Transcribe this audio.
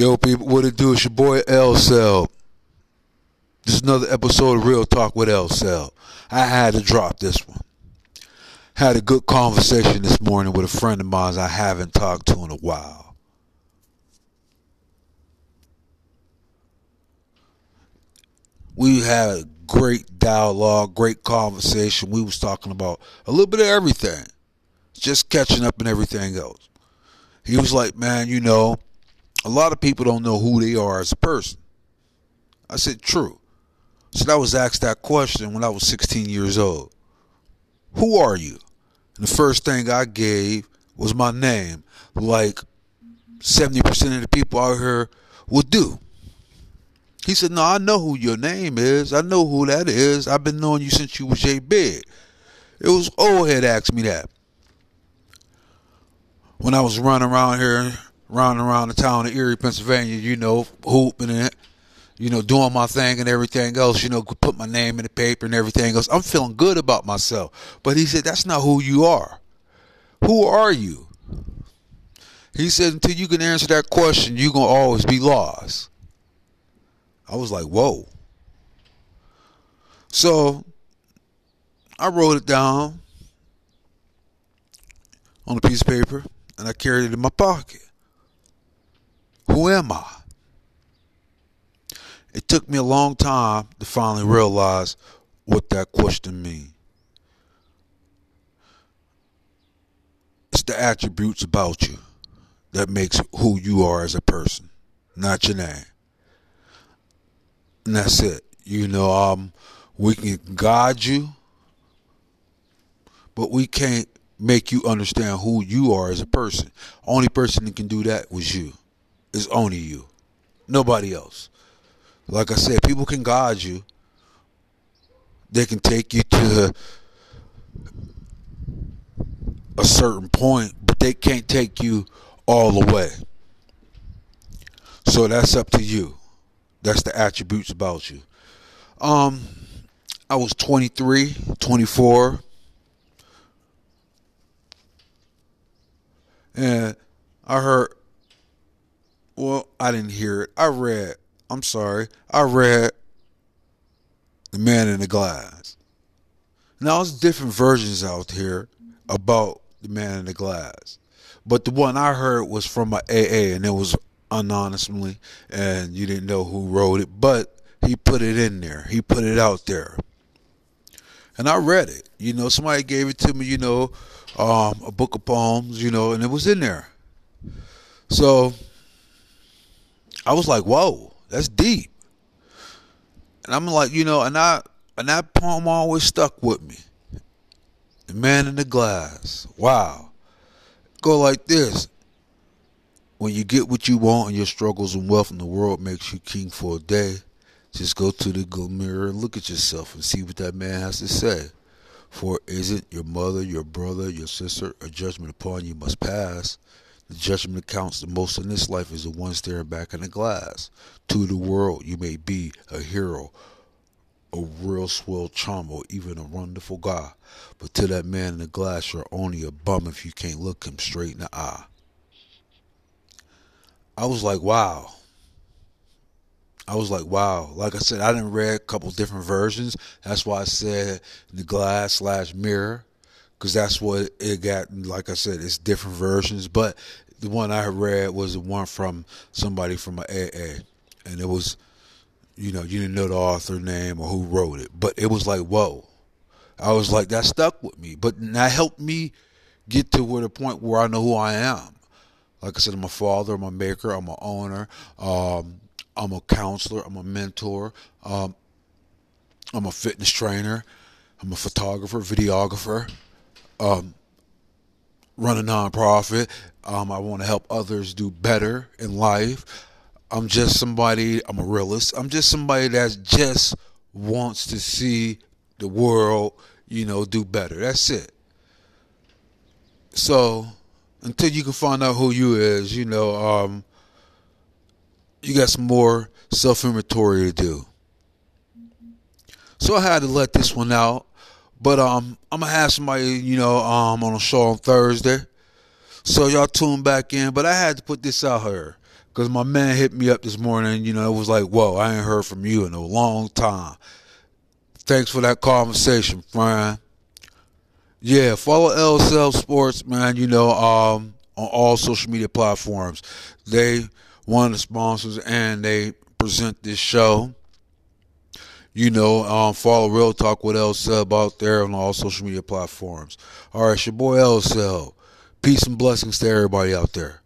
Yo, people, what it do? It's your boy L Cell. This is another episode of Real Talk with L Cell. I had to drop this one. Had a good conversation this morning with a friend of mine I haven't talked to in a while. We had a great dialogue, great conversation. We was talking about a little bit of everything. Just catching up and everything else. He was like, man, you know, a lot of people don't know who they are as a person. I said, true. So I was asked that question when I was 16 years old. Who are you? And the first thing I gave was my name, like 70% of the people out here would do. He said, No, I know who your name is. I know who that is. I've been knowing you since you was J Big. It was old head asked me that. When I was running around here running around the town of Erie, Pennsylvania, you know, hooping it, you know, doing my thing and everything else, you know, put my name in the paper and everything else. I'm feeling good about myself. But he said, that's not who you are. Who are you? He said, until you can answer that question, you're going to always be lost. I was like, whoa. So I wrote it down on a piece of paper and I carried it in my pocket. Who am I? It took me a long time to finally realize what that question means. It's the attributes about you that makes who you are as a person, not your name. And that's it. You know, um, we can guide you, but we can't make you understand who you are as a person. Only person that can do that was you is only you, nobody else. Like I said, people can guide you. They can take you to a certain point, but they can't take you all the way. So that's up to you. That's the attributes about you. Um, I was 23, 24. And I heard well, I didn't hear it. I read. I'm sorry. I read The Man in the Glass. Now, there's different versions out here about The Man in the Glass. But the one I heard was from a AA, and it was anonymously, and you didn't know who wrote it. But he put it in there. He put it out there. And I read it. You know, somebody gave it to me, you know, um, a book of poems, you know, and it was in there. So I was like, whoa, that's deep. And I'm like, you know, and I and that poem always stuck with me. The man in the glass. Wow. Go like this. When you get what you want and your struggles and wealth in the world makes you king for a day, just go to the mirror and look at yourself and see what that man has to say. For isn't your mother, your brother, your sister a judgment upon you must pass? The judgment counts the most in this life is the one staring back in the glass. To the world, you may be a hero, a real swell charm, or even a wonderful guy. But to that man in the glass, you're only a bum if you can't look him straight in the eye. I was like, wow. I was like, wow. Like I said, I didn't read a couple different versions. That's why I said the glass slash mirror because that's what it got. Like I said, it's different versions, but the one I read was the one from somebody from a AA, and it was, you know, you didn't know the author name or who wrote it, but it was like, whoa. I was like, that stuck with me, but that helped me get to where the point where I know who I am. Like I said, I'm a father, I'm a maker, I'm an owner, um, I'm a counselor, I'm a mentor, um, I'm a fitness trainer, I'm a photographer, videographer um, run a nonprofit. Um, I want to help others do better in life. I'm just somebody, I'm a realist. I'm just somebody that just wants to see the world, you know, do better. That's it. So until you can find out who you is, you know, um, you got some more self inventory to do. So I had to let this one out. But um, I'm gonna have somebody, you know, um, on a show on Thursday. So y'all tune back in, but I had to put this out here because my man hit me up this morning. You know, it was like, whoa, I ain't heard from you in a long time. Thanks for that conversation, friend. Yeah, follow LSL Sports, man. You know, um, on all social media platforms. They one of the sponsors and they present this show. You know, um, follow Real Talk with LSL out there on all social media platforms. All right, it's your boy LSL. Peace and blessings to everybody out there.